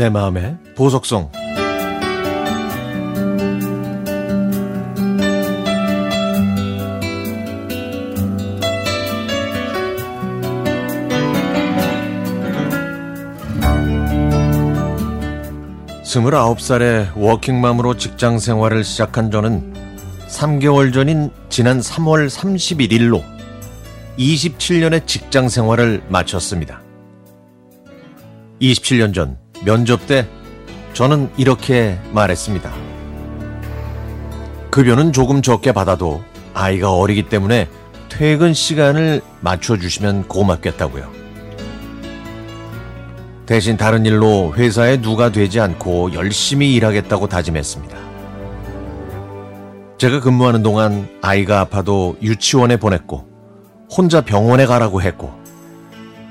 내 마음의 보석성 스물아홉 살에 워킹맘으로 직장 생활을 시작한 저는 3개월 전인 지난 3월 31일로 27년의 직장 생활을 마쳤습니다. 27년 전 면접 때 저는 이렇게 말했습니다. 급여는 조금 적게 받아도 아이가 어리기 때문에 퇴근 시간을 맞춰주시면 고맙겠다고요. 대신 다른 일로 회사에 누가 되지 않고 열심히 일하겠다고 다짐했습니다. 제가 근무하는 동안 아이가 아파도 유치원에 보냈고 혼자 병원에 가라고 했고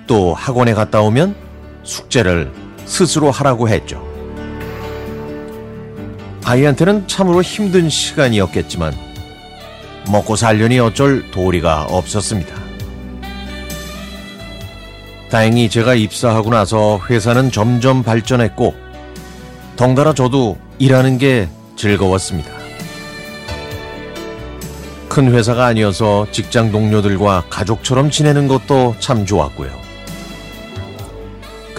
또 학원에 갔다 오면 숙제를 스스로 하라고 했죠. 아이한테는 참으로 힘든 시간이었겠지만 먹고 살려니 어쩔 도리가 없었습니다. 다행히 제가 입사하고 나서 회사는 점점 발전했고 덩달아 저도 일하는 게 즐거웠습니다. 큰 회사가 아니어서 직장 동료들과 가족처럼 지내는 것도 참 좋았고요.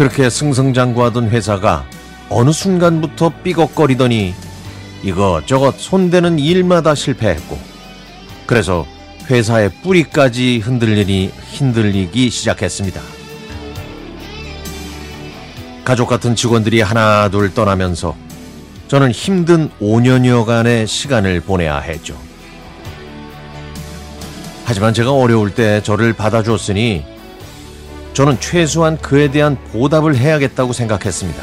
그렇게 승승장구하던 회사가 어느 순간부터 삐걱거리더니 이것저것 손대는 일마다 실패했고 그래서 회사의 뿌리까지 흔들리니 흔들리기 시작했습니다. 가족 같은 직원들이 하나 둘 떠나면서 저는 힘든 5년여간의 시간을 보내야 했죠. 하지만 제가 어려울 때 저를 받아줬으니 저는 최소한 그에 대한 보답을 해야겠다고 생각했습니다.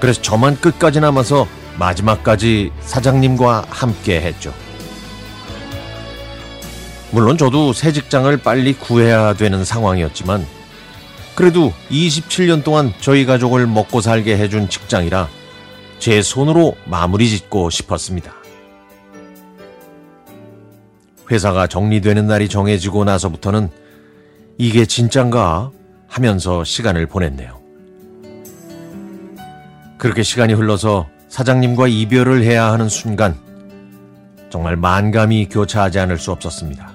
그래서 저만 끝까지 남아서 마지막까지 사장님과 함께 했죠. 물론 저도 새 직장을 빨리 구해야 되는 상황이었지만 그래도 27년 동안 저희 가족을 먹고 살게 해준 직장이라 제 손으로 마무리 짓고 싶었습니다. 회사가 정리되는 날이 정해지고 나서부터는 이게 진짠가 하면서 시간을 보냈네요. 그렇게 시간이 흘러서 사장님과 이별을 해야 하는 순간 정말 만감이 교차하지 않을 수 없었습니다.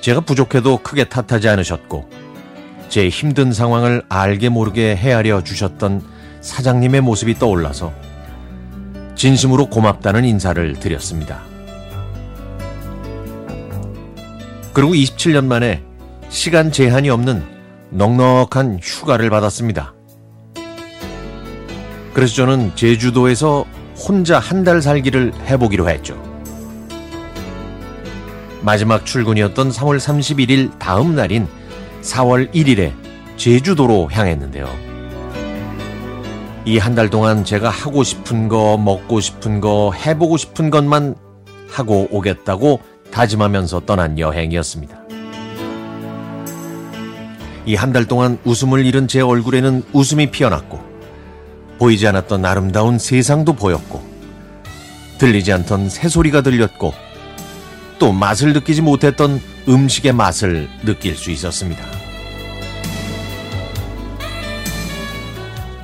제가 부족해도 크게 탓하지 않으셨고 제 힘든 상황을 알게 모르게 헤아려 주셨던 사장님의 모습이 떠올라서 진심으로 고맙다는 인사를 드렸습니다. 그리고 27년 만에 시간 제한이 없는 넉넉한 휴가를 받았습니다. 그래서 저는 제주도에서 혼자 한 달 살기를 해보기로 했죠. 마지막 출근이었던 3월 31일 다음 날인 4월 1일에 제주도로 향했는데요. 이 한 달 동안 제가 하고 싶은 거, 먹고 싶은 거, 해보고 싶은 것만 하고 오겠다고 다짐하면서 떠난 여행이었습니다. 이 한 달 동안 웃음을 잃은 제 얼굴에는 웃음이 피어났고 보이지 않았던 아름다운 세상도 보였고 들리지 않던 새소리가 들렸고 또 맛을 느끼지 못했던 음식의 맛을 느낄 수 있었습니다.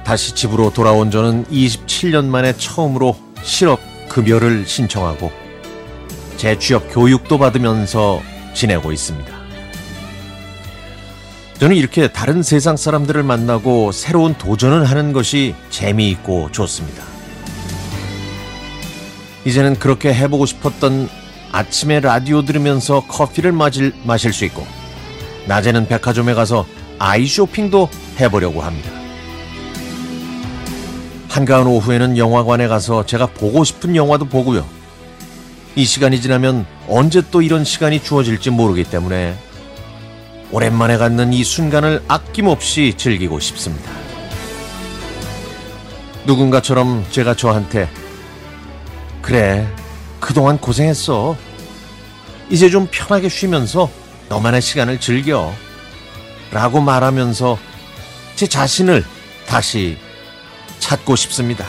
다시 집으로 돌아온 저는 27년 만에 처음으로 실업 급여를 신청하고 재취업 교육도 받으면서 지내고 있습니다. 저는 이렇게 다른 세상 사람들을 만나고 새로운 도전을 하는 것이 재미있고 좋습니다. 이제는 그렇게 해보고 싶었던 아침에 라디오 들으면서 커피를 마실, 마실 수 있고, 낮에는 백화점에 가서 아이 쇼핑도 해보려고 합니다. 한가한 오후에는 영화관에 가서 제가 보고 싶은 영화도 보고요. 이 시간이 지나면 언제 또 이런 시간이 주어질지 모르기 때문에 오랜만에 갖는 이 순간을 아낌없이 즐기고 싶습니다. 누군가처럼 제가 저한테 그래 그동안 고생했어 이제 좀 편하게 쉬면서 너만의 시간을 즐겨 라고 말하면서 제 자신을 다시 찾고 싶습니다.